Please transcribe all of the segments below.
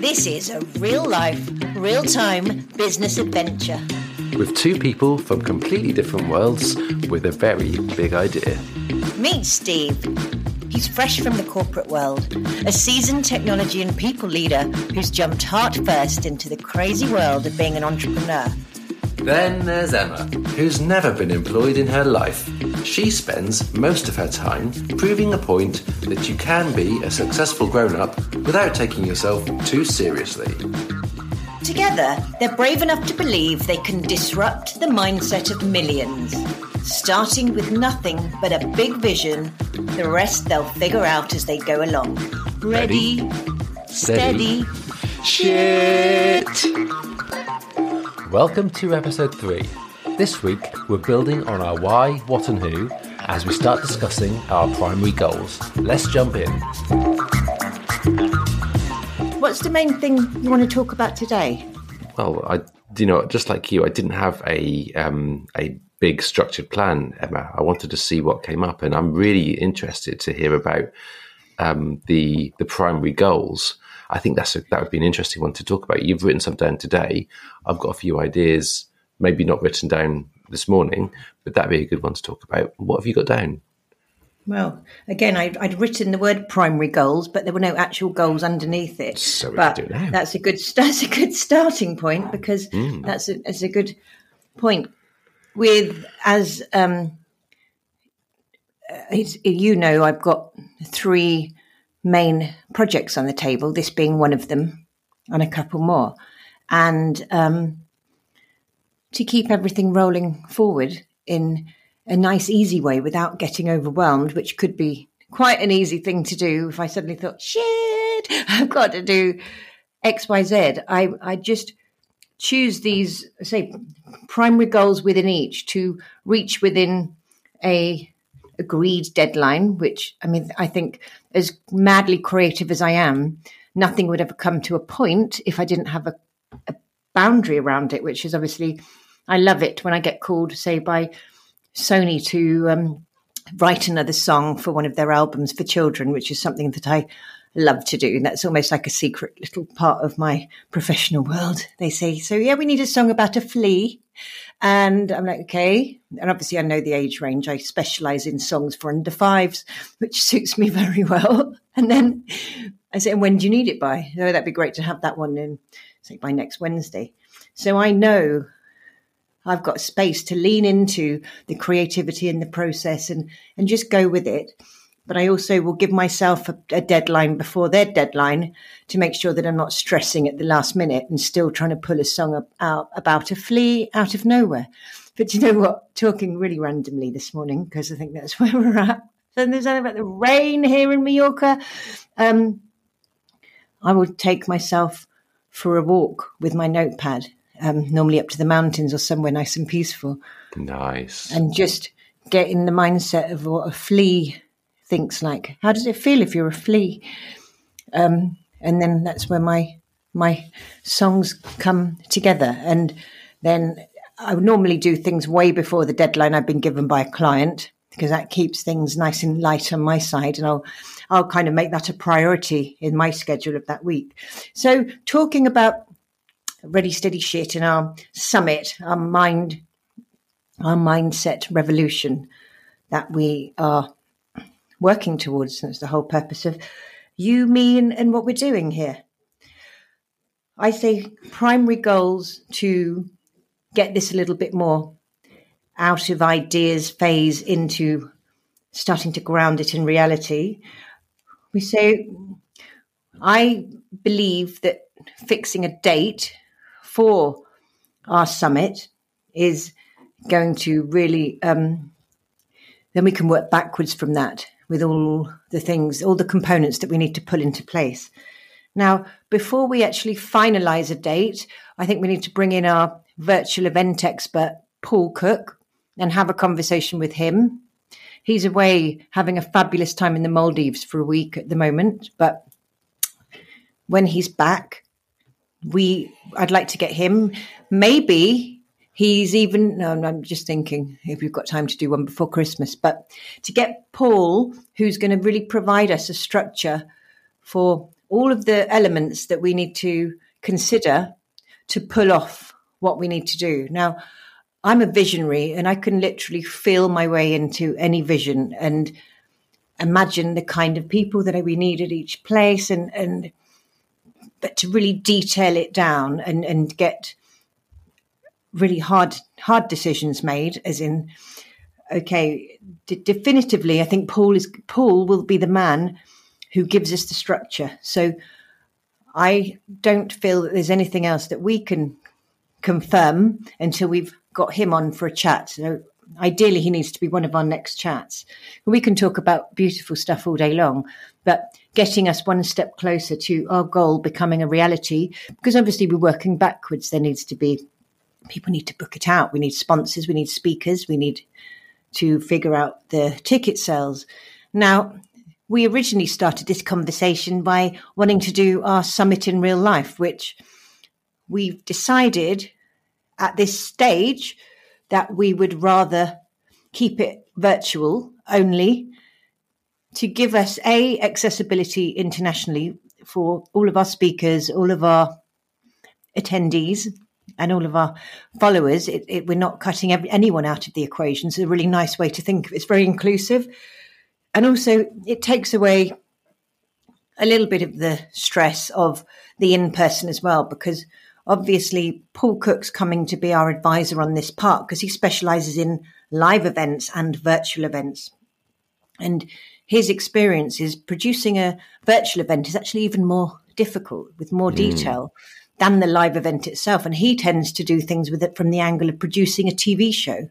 This is a real life, real time business adventure. with two people from completely different worlds with a very big idea. Meet Steve. He's fresh from the corporate world, a seasoned technology and people leader who's jumped heart first into the crazy world of being an entrepreneur. Then there's Emma, who's never been employed in her life. She spends most of her time proving a point that you can be a successful grown up without taking yourself too seriously. Together, they're brave enough to believe they can disrupt the mindset of millions. Starting with nothing but a big vision, the rest they'll figure out as they go along. Ready, steady, Shit! Welcome to episode 3. This week, we're building on our why, what, and who as we start discussing our primary goals. Let's jump in. What's the main thing you want to talk about today? Well, I, you know, just like you, I didn't have a um, a big structured plan, Emma. I wanted to see what came up, and I'm really interested to hear about um, the the primary goals. I think that's a, that would be an interesting one to talk about. You've written some down today. I've got a few ideas, maybe not written down this morning, but that'd be a good one to talk about. What have you got down? Well, again, I, I'd written the word primary goals, but there were no actual goals underneath it. So we but can do it now. that's a good that's a good starting point because that's a that's a good point. With as um, uh, it's, you know, I've got three main projects on the table. This being one of them, and a couple more, and um, to keep everything rolling forward in a nice, easy way without getting overwhelmed, which could be quite an easy thing to do if I suddenly thought, shit, I've got to do X, Y, Z. I, I just choose these, say, primary goals within each to reach within a agreed deadline, which I mean, I think as madly creative as I am, nothing would ever come to a point if I didn't have a, a boundary around it, which is obviously, I love it when I get called, say, by Sony to um, write another song for one of their albums for children, which is something that I love to do. That's almost like a secret little part of my professional world. They say, so yeah, we need a song about a flea. And I'm like, okay. And obviously, I know the age range. I specialize in songs for under fives, which suits me very well. And then I say, and when do you need it by? Oh, that'd be great to have that one in, say, by next Wednesday. So I know I've got space to lean into the creativity in the process and, and just go with it. But I also will give myself a, a deadline before their deadline to make sure that I'm not stressing at the last minute and still trying to pull a song up, out about a flea out of nowhere. But you know what? Talking really randomly this morning because I think that's where we're at. And there's something about the rain here in Mallorca. Um, I would take myself for a walk with my notepad, um, normally up to the mountains or somewhere nice and peaceful, Nice. and just get in the mindset of what a flea thinks like. How does it feel if you're a flea? Um, and then that's where my my songs come together. And then I normally do things way before the deadline I've been given by a client because that keeps things nice and light on my side, and I'll I'll kind of make that a priority in my schedule of that week. So talking about ready steady shit in our summit, our mind our mindset revolution that we are working towards. That's the whole purpose of you, me, and, and what we're doing here. I say primary goals to get this a little bit more out of ideas phase into starting to ground it in reality. We say, I believe that fixing a date for our summit is going to really um, then we can work backwards from that with all the things all the components that we need to pull into place. Now before we actually finalize a date i think we need to bring in our virtual event expert paul cook and have a conversation with him. He's away having a fabulous time in the maldives for a week at the moment but when he's back we i'd like to get him maybe He's even, no, I'm just thinking if we've got time to do one before Christmas, but to get Paul, who's going to really provide us a structure for all of the elements that we need to consider to pull off what we need to do. Now, I'm a visionary and I can literally feel my way into any vision and imagine the kind of people that we need at each place and, and but to really detail it down and, and get really hard hard decisions made as in okay d- definitively i think paul is paul will be the man who gives us the structure. So i don't feel that there's anything else that we can confirm until we've got him on for a chat. So ideally he needs to be one of our next chats. We can talk about beautiful stuff all day long but getting us one step closer to our goal becoming a reality because obviously we're working backwards there needs to be people need to book it out. We need sponsors, we need speakers, we need to figure out the ticket sales. Now, we originally started this conversation by wanting to do our summit in real life, which we've decided at this stage that we would rather keep it virtual only to give us a accessibility internationally for all of our speakers, all of our attendees, and all of our followers, it, it, we're not cutting every, anyone out of the equation. It's a really nice way to think of it. It's very inclusive. And also, it takes away a little bit of the stress of the in person as well, because obviously, Paul Cook's coming to be our advisor on this part because he specializes in live events and virtual events. And his experience is producing a virtual event is actually even more difficult with more mm. Than the live event itself. And he tends to do things with it from the angle of producing a TV show,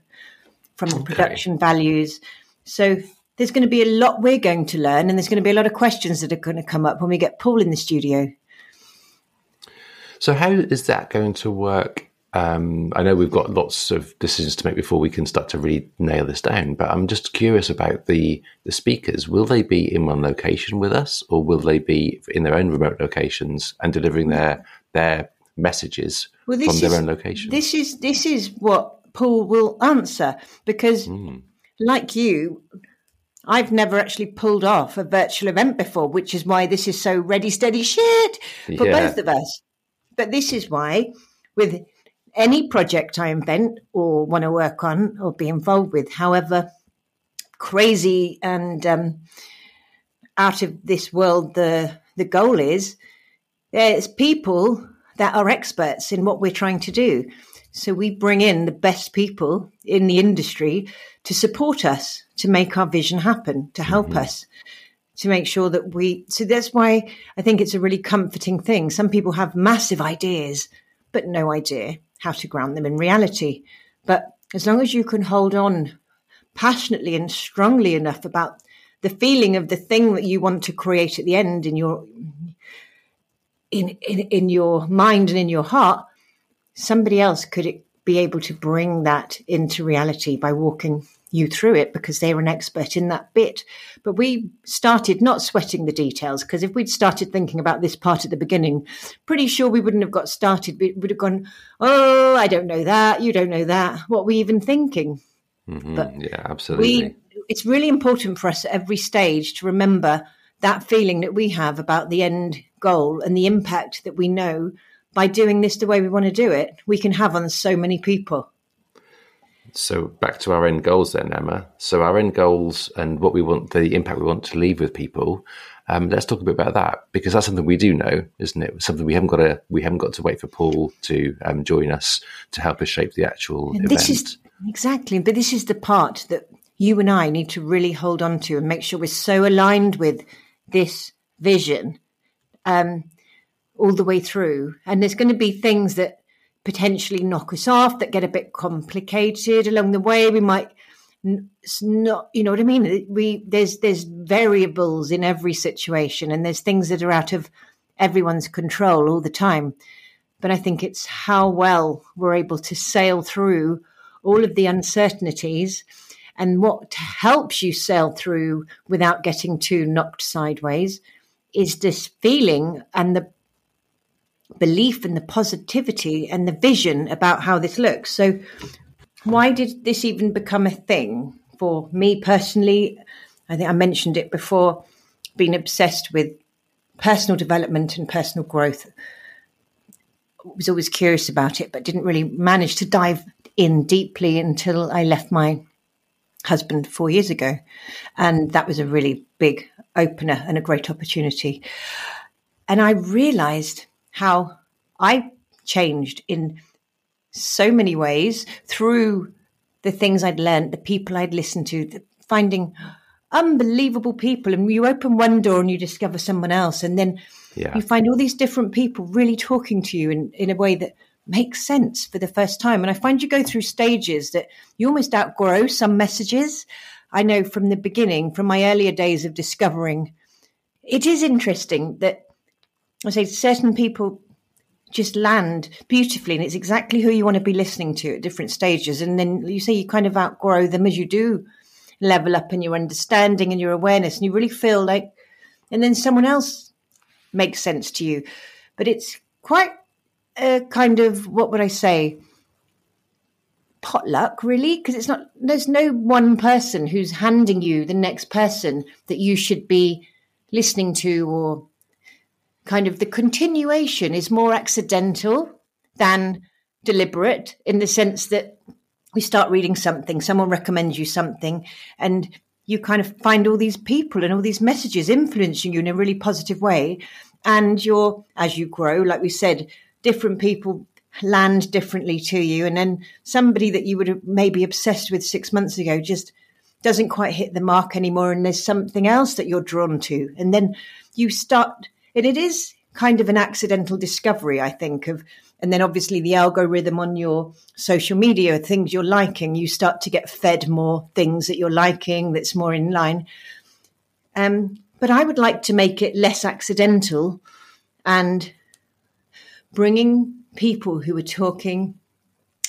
from the okay. production values. So there's going to be a lot we're going to learn, and there's going to be a lot of questions that are going to come up when we get Paul in the studio. So, how is that going to work? Um, I know we've got lots of decisions to make before we can start to really nail this down, but I'm just curious about the the speakers. Will they be in one location with us, or will they be in their own remote locations and delivering their their messages well, from their is, own location. This is this is what Paul will answer because, mm. like you, I've never actually pulled off a virtual event before, which is why this is so ready, steady shit for yeah. both of us. But this is why, with any project I invent or want to work on or be involved with, however crazy and um, out of this world the the goal is, there's people that are experts in what we're trying to do. So we bring in the best people in the industry to support us, to make our vision happen, to help mm-hmm. us, to make sure that we. So that's why I think it's a really comforting thing. Some people have massive ideas, but no idea how to ground them in reality. But as long as you can hold on passionately and strongly enough about the feeling of the thing that you want to create at the end in your in, in, in your mind and in your heart, somebody else could be able to bring that into reality by walking you through it because they're an expert in that bit. But we started not sweating the details because if we'd started thinking about this part at the beginning, pretty sure we wouldn't have got started. We would have gone, oh, I don't know that. You don't know that. What were we even thinking? Mm-hmm. But yeah, absolutely. We, it's really important for us at every stage to remember that feeling that we have about the end goal and the impact that we know by doing this the way we want to do it, we can have on so many people. So back to our end goals then, Emma. So our end goals and what we want, the impact we want to leave with people. Um, let's talk a bit about that because that's something we do know, isn't it? Something we haven't got to we haven't got to wait for Paul to um, join us to help us shape the actual and This is exactly, but this is the part that you and I need to really hold on to and make sure we're so aligned with this vision um, all the way through. And there's going to be things that potentially knock us off, that get a bit complicated along the way. We might not, you know what I mean? We there's there's variables in every situation, and there's things that are out of everyone's control all the time. But I think it's how well we're able to sail through all of the uncertainties and what helps you sail through without getting too knocked sideways is this feeling and the belief and the positivity and the vision about how this looks. So, why did this even become a thing for me personally? I think I mentioned it before, being obsessed with personal development and personal growth. I was always curious about it, but didn't really manage to dive in deeply until I left my husband four years ago. And that was a really big opener and a great opportunity. And I realized how I changed in so many ways through the things I'd learned, the people I'd listened to, the, finding unbelievable people. And you open one door and you discover someone else. And then yeah. you find all these different people really talking to you in, in a way that makes sense for the first time. And I find you go through stages that you almost outgrow some messages. I know from the beginning, from my earlier days of discovering, it is interesting that I say certain people just land beautifully and it's exactly who you want to be listening to at different stages. And then you say you kind of outgrow them as you do level up in your understanding and your awareness and you really feel like and then someone else makes sense to you. But it's quite a kind of what would I say? Potluck really because it's not there's no one person who's handing you the next person that you should be listening to or kind of the continuation is more accidental than deliberate in the sense that we start reading something, someone recommends you something, and you kind of find all these people and all these messages influencing you in a really positive way. And you're, as you grow, like we said, different people land differently to you. And then somebody that you would have maybe obsessed with six months ago just doesn't quite hit the mark anymore. And there's something else that you're drawn to. And then you start and it is kind of an accidental discovery, I think, of and then obviously the algorithm on your social media, things you're liking, you start to get fed more things that you're liking that's more in line. Um, but I would like to make it less accidental and bringing people who are talking,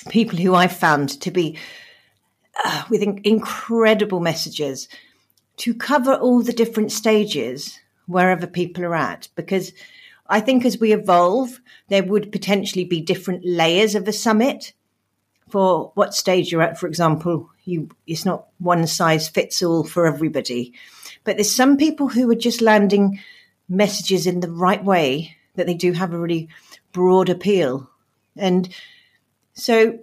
people who I've found to be uh, with in- incredible messages to cover all the different stages wherever people are at. Because I think as we evolve, there would potentially be different layers of a summit for what stage you're at. For example, you it's not one size fits all for everybody, but there's some people who are just landing messages in the right way that they do have a really broad appeal, and so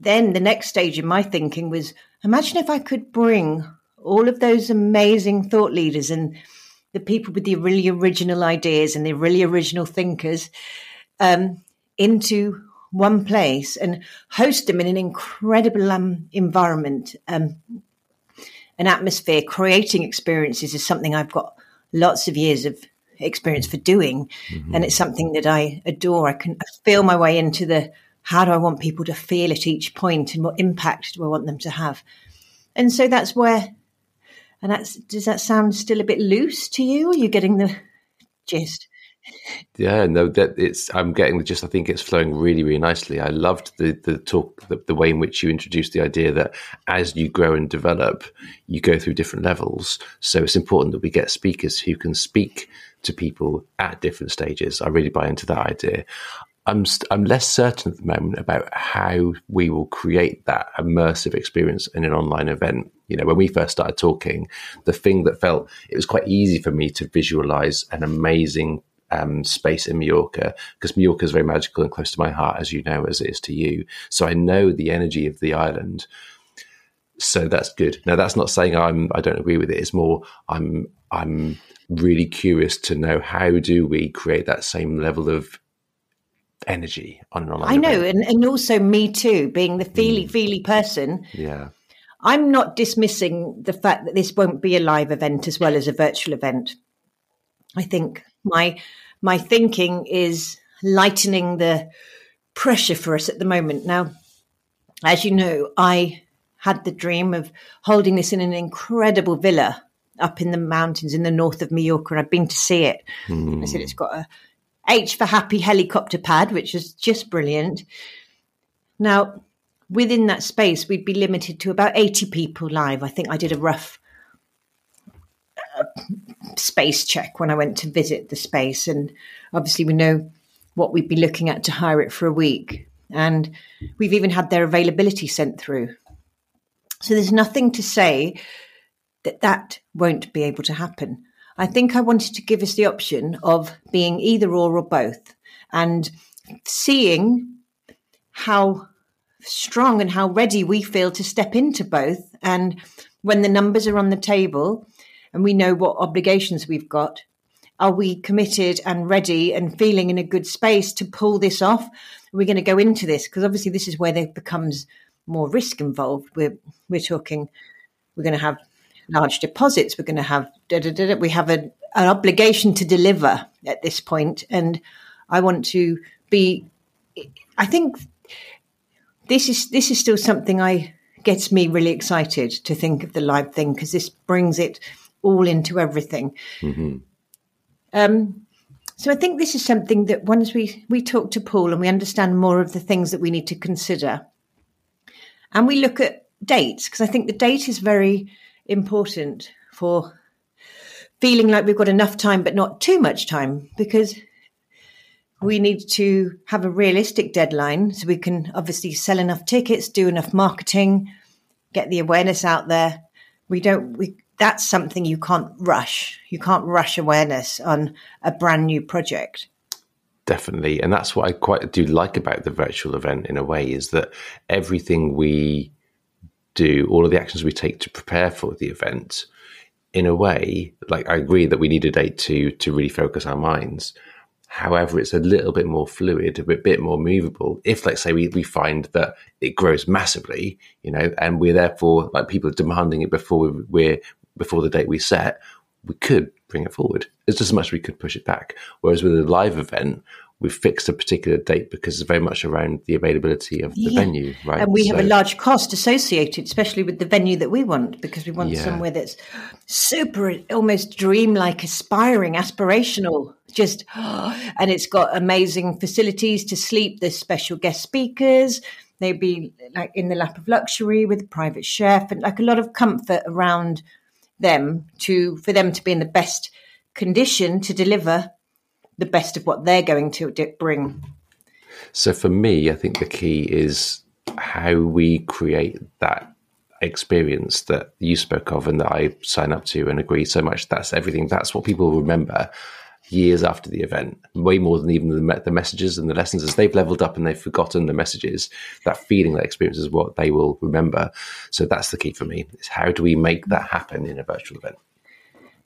then the next stage in my thinking was imagine if I could bring all of those amazing thought leaders and the people with the really original ideas and the really original thinkers um, into one place and host them in an incredible um, environment, um, an atmosphere. Creating experiences is something I've got lots of years of experience for doing, mm-hmm. and it's something that I adore. I can feel my way into the how do I want people to feel at each point and what impact do I want them to have. And so that's where and that's does that sound still a bit loose to you? Are you getting the gist? Yeah, no, that it's. I'm getting the gist. I think it's flowing really, really nicely. I loved the the talk, the, the, way in which you introduced the idea that as you grow and develop, you go through different levels. So it's important that we get speakers who can speak to people at different stages. I really buy into that idea. I'm st- I'm less certain at the moment about how we will create that immersive experience in an online event. You know, when we first started talking, the thing that felt it was quite easy for me to visualize an amazing um, space in Mallorca because Mallorca is very magical and close to my heart, as you know, as it is to you. So I know the energy of the island. So that's good. Now that's not saying I'm I don't agree with it. It's more I'm I'm really curious to know how do we create that same level of energy on an online. I know, and, and also me too, being the feely mm. feely person. Yeah. I'm not dismissing the fact that this won't be a live event as well as a virtual event. I think my my thinking is lightening the pressure for us at the moment. Now, as you know, I had the dream of holding this in an incredible villa up in the mountains in the north of Mallorca, and I've been to see it. Mm. I said it's got a H for happy helicopter pad, which is just brilliant. Now, within that space, we'd be limited to about 80 people live. I think I did a rough uh, space check when I went to visit the space. And obviously, we know what we'd be looking at to hire it for a week. And we've even had their availability sent through. So there's nothing to say that that won't be able to happen. I think I wanted to give us the option of being either or or both and seeing how strong and how ready we feel to step into both. And when the numbers are on the table and we know what obligations we've got, are we committed and ready and feeling in a good space to pull this off? We're we going to go into this? Because obviously, this is where there becomes more risk involved. We're we're talking. We're going to have large deposits. We're going to have da, da, da, we have a, an obligation to deliver at this point, and I want to be. I think this is this is still something I gets me really excited to think of the live thing because this brings it all into everything. Mm-hmm. Um, so I think this is something that once we we talk to Paul and we understand more of the things that we need to consider, and we look at dates because I think the date is very important for feeling like we've got enough time but not too much time because we need to have a realistic deadline so we can obviously sell enough tickets, do enough marketing, get the awareness out there. We don't we that's something you can't rush. You can't rush awareness on a brand new project. Definitely. And that's what I quite do like about the virtual event in a way is that everything we do, all of the actions we take to prepare for the event, in a way, like I agree that we need a date to to really focus our minds. However, it's a little bit more fluid, a bit, bit more movable. If, let's say, we, we find that it grows massively, you know, and we're therefore like people are demanding it before we're before the date we set, we could bring it forward. It's just as much as we could push it back. Whereas with a live event, we've fixed a particular date because it's very much around the availability of the yeah. venue, right? And we so, have a large cost associated, especially with the venue that we want, because we want yeah. somewhere that's super, almost dreamlike, aspiring, aspirational, just, and it's got amazing facilities to sleep. There's special guest speakers. They'd be like in the lap of luxury with a private chef and like a lot of comfort around them to for them to be in the best condition to deliver the best of what they're going to bring. So for me, I think the key is how we create that experience that you spoke of and that I sign up to and agree so much. That's everything. That's what people remember years after the event, way more than even the, the messages and the lessons. As they've leveled up and they've forgotten the messages, that feeling, that experience is what they will remember. So that's the key for me. Is how do we make that happen in a virtual event?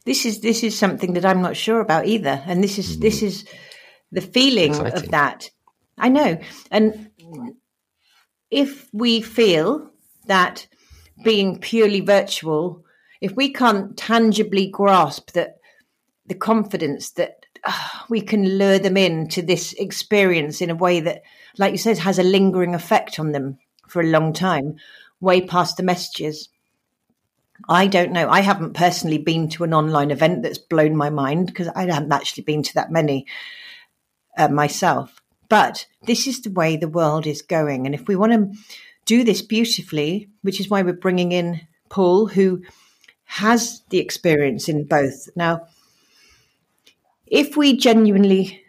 This is this is something that I'm not sure about either, and this is mm. this is the feeling Exciting. of that. I know, and if we feel that being purely virtual, if we can't tangibly grasp that the confidence that uh, we can lure them in to this experience in a way that, like you said, has a lingering effect on them for a long time, way past the messages. I don't know. I haven't personally been to an online event that's blown my mind because I haven't actually been to that many uh, myself. But this is the way the world is going. And if we want to do this beautifully, which is why we're bringing in Paul, who has the experience in both. Now, if we genuinely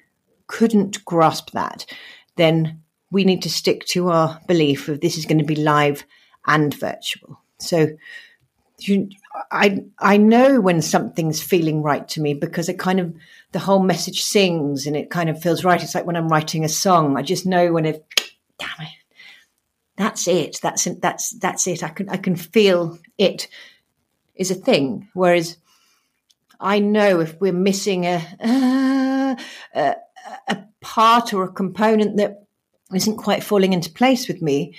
couldn't grasp that, then we need to stick to our belief of this is going to be live and virtual. So you, I I know when something's feeling right to me because it kind of the whole message sings and it kind of feels right. It's like when I'm writing a song. I just know when it damn it. That's it. That's that's that's it. I can I can feel it is a thing. Whereas I know if we're missing a, uh, a, a part or a component that isn't quite falling into place with me,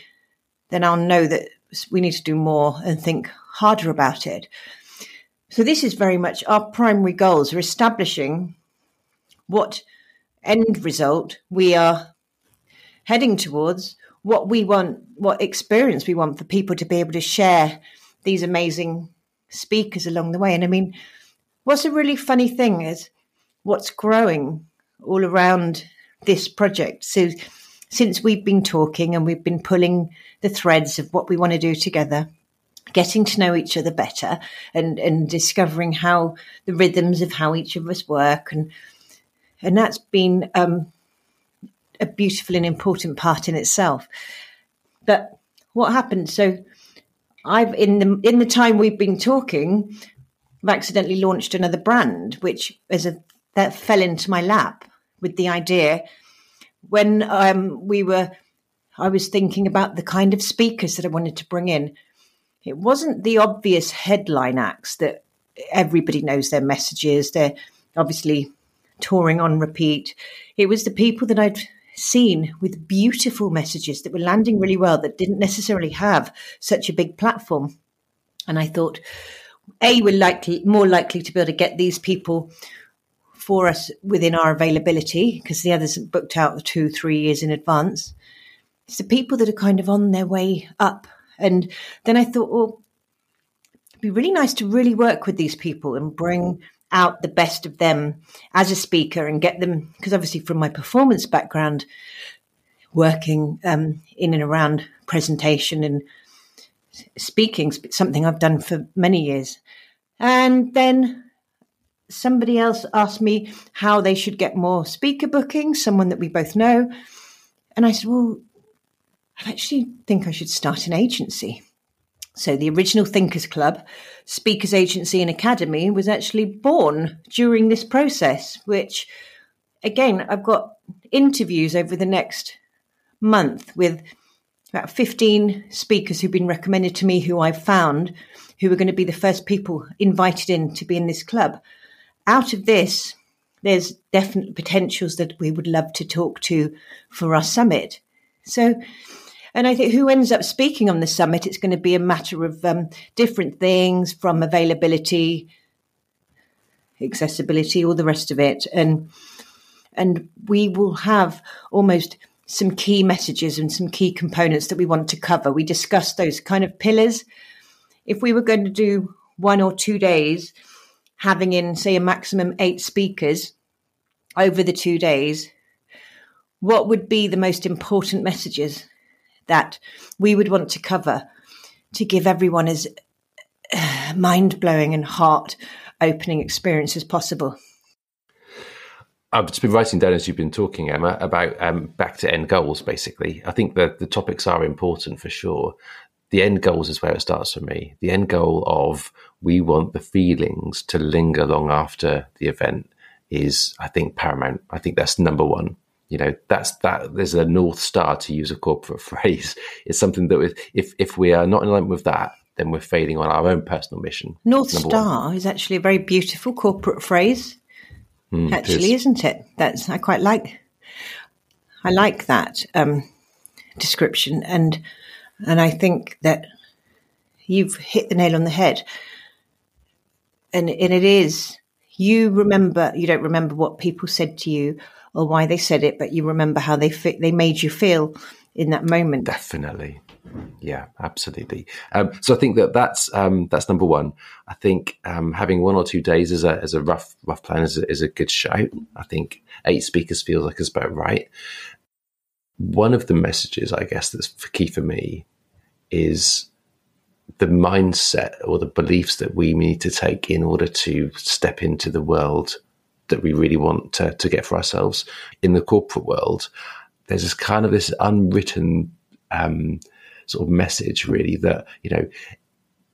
then I'll know that we need to do more and think harder about it. So this is very much our primary goals are establishing what end result we are heading towards, what we want, what experience we want for people to be able to share these amazing speakers along the way. And I mean, What's a really funny thing is what's growing all around this project. So since we've been talking and we've been pulling the threads of what we want to do together, getting to know each other better and, and discovering how the rhythms of how each of us work and and that's been um, a beautiful and important part in itself. But what happened? So I've in the in the time we've been talking, I've accidentally launched another brand, which is a that fell into my lap with the idea when um, we were. I was thinking about the kind of speakers that I wanted to bring in. It wasn't the obvious headline acts that everybody knows their messages. They're obviously touring on repeat. It was the people that I'd seen with beautiful messages that were landing really well that didn't necessarily have such a big platform. And I thought, A, we're likely more likely to be able to get these people for us within our availability because the others booked out two, three years in advance. It's the people that are kind of on their way up. And then I thought, well, it'd be really nice to really work with these people and bring out the best of them as a speaker and get them because obviously from my performance background working um, in and around presentation and speaking something i've done for many years and then somebody else asked me how they should get more speaker bookings someone that we both know and i said well i actually think i should start an agency so, the original Thinkers Club, Speakers Agency and Academy was actually born during this process, which, again, I've got interviews over the next month with about 15 speakers who've been recommended to me who I've found who are going to be the first people invited in to be in this club. Out of this, there's definite potentials that we would love to talk to for our summit. So, and I think who ends up speaking on the summit, it's going to be a matter of um, different things from availability, accessibility, all the rest of it. And and we will have almost some key messages and some key components that we want to cover. We discussed those kind of pillars. If we were going to do one or two days, having in, say, a maximum eight speakers over the two days, what would be the most important messages that we would want to cover to give everyone as mind blowing and heart opening experience as possible. I've just been writing down as you've been talking, Emma, about um, back to end goals. Basically, I think that the topics are important for sure. The end goals is where it starts for me. The end goal of we want the feelings to linger long after the event is, I think, paramount. I think that's number one you know that's that there's a north star to use a corporate phrase it's something that if if we are not in line with that then we're failing on our own personal mission north star one. is actually a very beautiful corporate phrase mm, actually is. isn't it that's i quite like i like that um, description and and i think that you've hit the nail on the head and and it is you remember you don't remember what people said to you or why they said it, but you remember how they fi- they made you feel in that moment. Definitely, yeah, absolutely. Um, so I think that that's um, that's number one. I think um, having one or two days as a as a rough rough plan is a, is a good shout. I think eight speakers feels like it's about right. One of the messages, I guess, that's key for me is the mindset or the beliefs that we need to take in order to step into the world that we really want to, to get for ourselves in the corporate world. There's this kind of this unwritten um, sort of message, really, that you know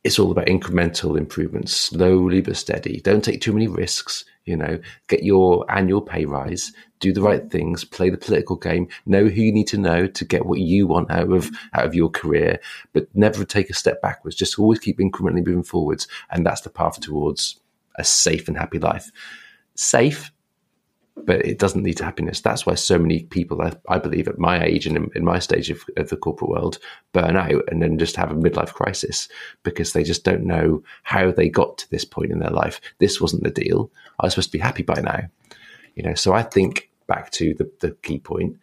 it's all about incremental improvements, slowly but steady. Don't take too many risks. You know, get your annual pay rise, do the right things, play the political game, know who you need to know to get what you want out of out of your career, but never take a step backwards. Just always keep incrementally moving forwards, and that's the path towards a safe and happy life safe, but it doesn't lead to happiness. That's why so many people, I, I believe, at my age and in, in my stage of, of, the corporate world, burn out and then just have a midlife crisis because they just don't know how they got to this point in their life. This wasn't the deal. I was supposed to be happy by now, you know. So I think back to the, the key point: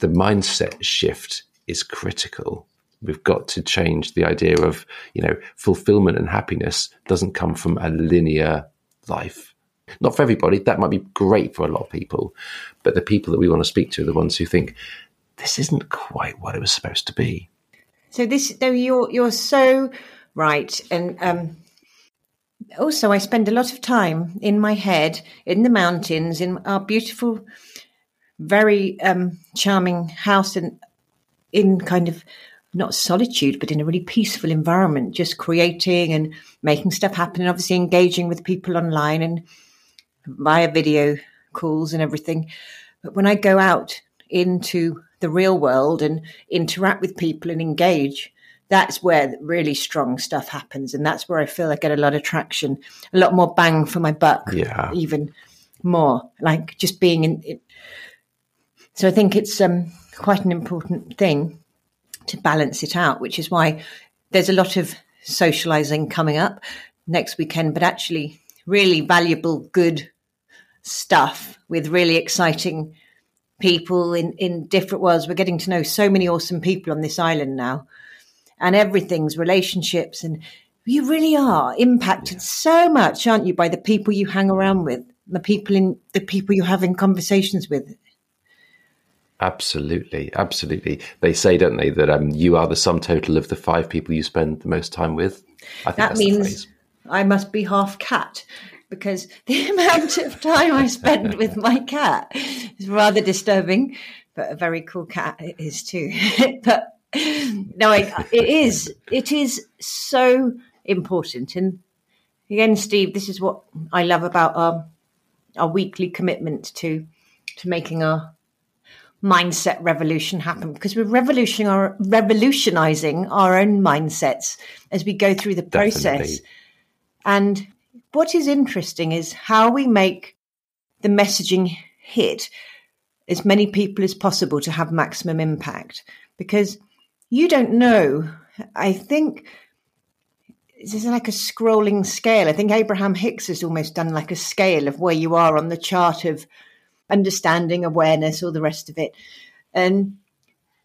the mindset shift is critical we've got to change the idea of you know fulfillment and happiness doesn't come from a linear life not for everybody. That might be great for a lot of people. But the people that we want to speak to are the ones who think this isn't quite what it was supposed to be. So this, though, you're you're so right, and um, also I spend a lot of time in my head in the mountains in our beautiful, very um, charming house in in kind of not solitude, but in a really peaceful environment, just creating and making stuff happen, and obviously engaging with people online and via video calls and everything. But when I go out into the real world and interact with people and engage, that's where really strong stuff happens. And that's where I feel I get a lot of traction, a lot more bang for my buck, yeah. even more like just being in it. So I think it's um, quite an important thing to balance it out, which is why there's a lot of socializing coming up next weekend, but actually really valuable, good stuff with really exciting people in, in different worlds. We're getting to know so many awesome people on this island now, and everything's relationships. And you really are impacted yeah. so much, aren't you, by the people you hang around with, the people in the people you're having conversations with. Absolutely, absolutely. They say, don't they, that um, you are the sum total of the five people you spend the most time with. I think that means I must be half cat because the amount of time I spend with my cat is rather disturbing, but a very cool cat it is too. but no, I, it is. It is so important. And again, Steve, this is what I love about our our weekly commitment to to making our mindset revolution happen because we're revolutionizing our, revolutionizing our own mindsets as we go through the process. Definitely. And what is interesting is how we make the messaging hit as many people as possible to have maximum impact because you don't know. I think this is like a scrolling scale. I think Abraham Hicks has almost done like a scale of where you are on the chart of understanding, awareness, all the rest of it. And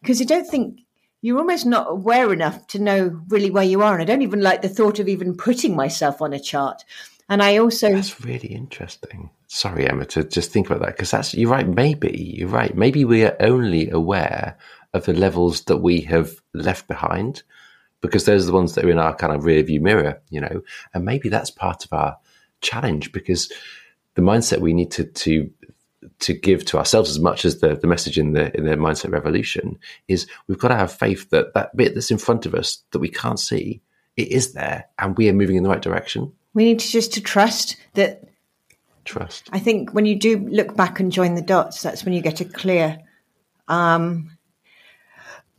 because I don't think you're almost not aware enough to know really where you are. And I don't even like the thought of even putting myself on a chart. And I also that's really interesting. Sorry, Emma, to just think about that because that's you're right. Maybe you're right. Maybe we are only aware of the levels that we have left behind because those are the ones that are in our kind of rear view mirror, you know. And maybe that's part of our challenge because the mindset we need to to to give to ourselves as much as the, the message in the in the mindset revolution is we've got to have faith that that bit that's in front of us that we can't see it is there and we are moving in the right direction we need to just to trust that. Trust. I think when you do look back and join the dots, that's when you get a clear. Um,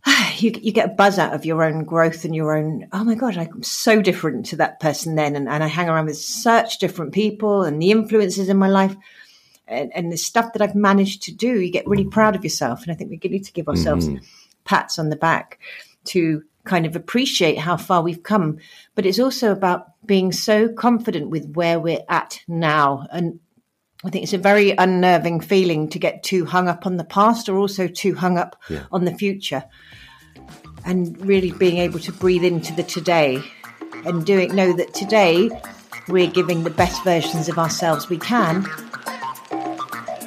you you get a buzz out of your own growth and your own. Oh my god, I'm so different to that person then, and, and I hang around with such different people and the influences in my life. And, and, the stuff that I've managed to do, you get really proud of yourself. And I think we need to give ourselves mm-hmm. pats on the back to kind of appreciate how far we've come. But it's also about being so confident with where we're at now. And I think it's a very unnerving feeling to get too hung up on the past or also too hung up yeah. on the future. And really being able to breathe into the today and doing know that today we're giving the best versions of ourselves we can.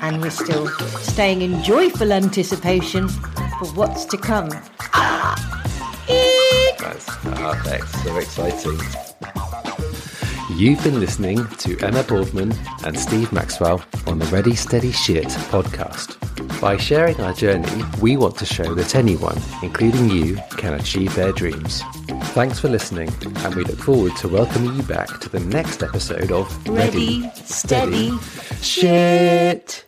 And we're still staying in joyful anticipation for what's to come. Ah! That's perfect. So exciting. You've been listening to Emma Boardman and Steve Maxwell on the Ready Steady Shit podcast. By sharing our journey, we want to show that anyone, including you, can achieve their dreams. Thanks for listening, and we look forward to welcoming you back to the next episode of Ready, Ready Steady, Steady Shit.